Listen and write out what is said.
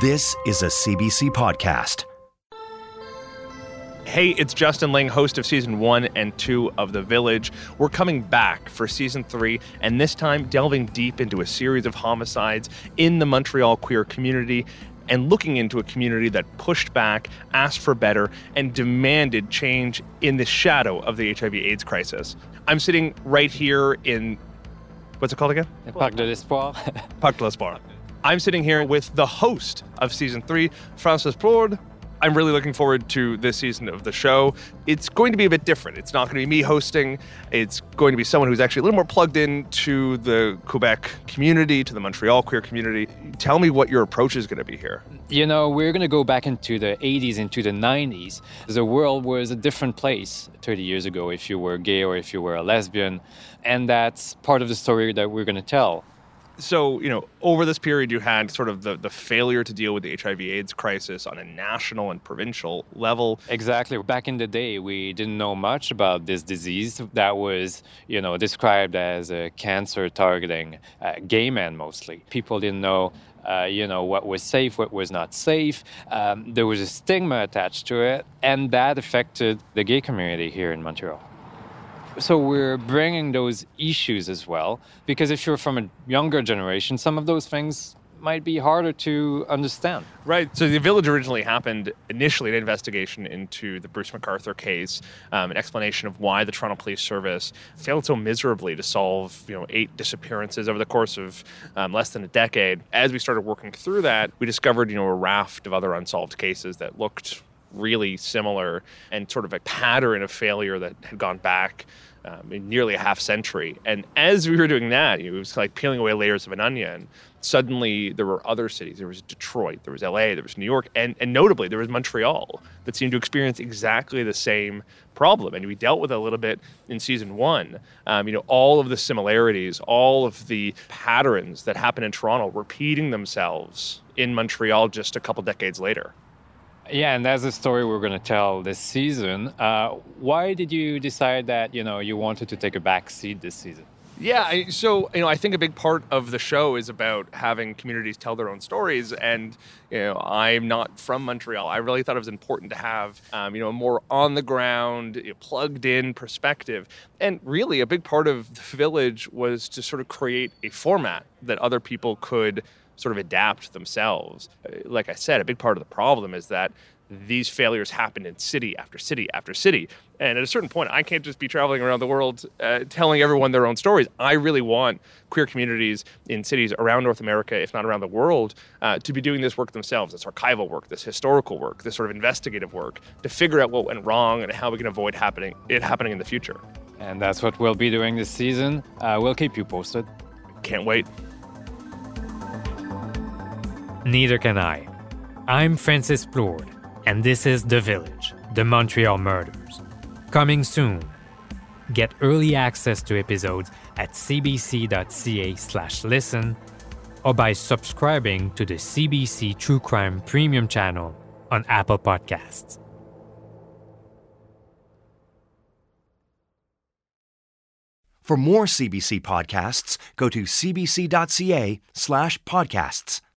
This is a CBC podcast. Hey, it's Justin Ling, host of season one and two of The Village. We're coming back for season three, and this time delving deep into a series of homicides in the Montreal queer community and looking into a community that pushed back, asked for better, and demanded change in the shadow of the HIV AIDS crisis. I'm sitting right here in what's it called again? Parc de l'Espoir. Parc de l'Espoir. I'm sitting here with the host of season three, Francis Plourde. I'm really looking forward to this season of the show. It's going to be a bit different. It's not going to be me hosting. It's going to be someone who's actually a little more plugged into the Quebec community, to the Montreal queer community. Tell me what your approach is going to be here. You know, we're going to go back into the 80s, into the 90s. The world was a different place 30 years ago if you were gay or if you were a lesbian. And that's part of the story that we're going to tell so you know over this period you had sort of the, the failure to deal with the hiv aids crisis on a national and provincial level. Exactly. Back in the day we didn't know much about this disease that was you know described as a cancer targeting uh, gay men mostly. People didn't know uh, you know what was safe what was not safe. Um, there was a stigma attached to it and that affected the gay community here in montreal so we're bringing those issues as well, because if you're from a younger generation, some of those things might be harder to understand. Right. So the village originally happened initially an investigation into the Bruce McArthur case, um, an explanation of why the Toronto Police Service failed so miserably to solve, you know, eight disappearances over the course of um, less than a decade. As we started working through that, we discovered, you know, a raft of other unsolved cases that looked really similar and sort of a pattern of failure that had gone back um, in nearly a half century. And as we were doing that, it was like peeling away layers of an onion. Suddenly, there were other cities. There was Detroit, there was LA, there was New York, and, and notably, there was Montreal that seemed to experience exactly the same problem. And we dealt with it a little bit in season one. Um, you know, all of the similarities, all of the patterns that happen in Toronto repeating themselves in Montreal just a couple decades later. Yeah, and that's the story we're going to tell this season. Uh, why did you decide that you know you wanted to take a back seat this season? Yeah, so you know, I think a big part of the show is about having communities tell their own stories, and you know, I'm not from Montreal. I really thought it was important to have um, you know a more on the ground, you know, plugged in perspective, and really a big part of the village was to sort of create a format that other people could sort of adapt themselves. Uh, like I said, a big part of the problem is that these failures happen in city after city after city. And at a certain point, I can't just be traveling around the world uh, telling everyone their own stories. I really want queer communities in cities around North America, if not around the world, uh, to be doing this work themselves this archival work, this historical work, this sort of investigative work to figure out what went wrong and how we can avoid happening, it happening in the future. And that's what we'll be doing this season. Uh, we'll keep you posted. Can't wait. Neither can I. I'm Francis Plourde, and this is The Village, The Montreal Murders. Coming soon. Get early access to episodes at cbc.ca slash listen or by subscribing to the CBC True Crime Premium channel on Apple Podcasts. For more CBC podcasts, go to cbc.ca slash podcasts.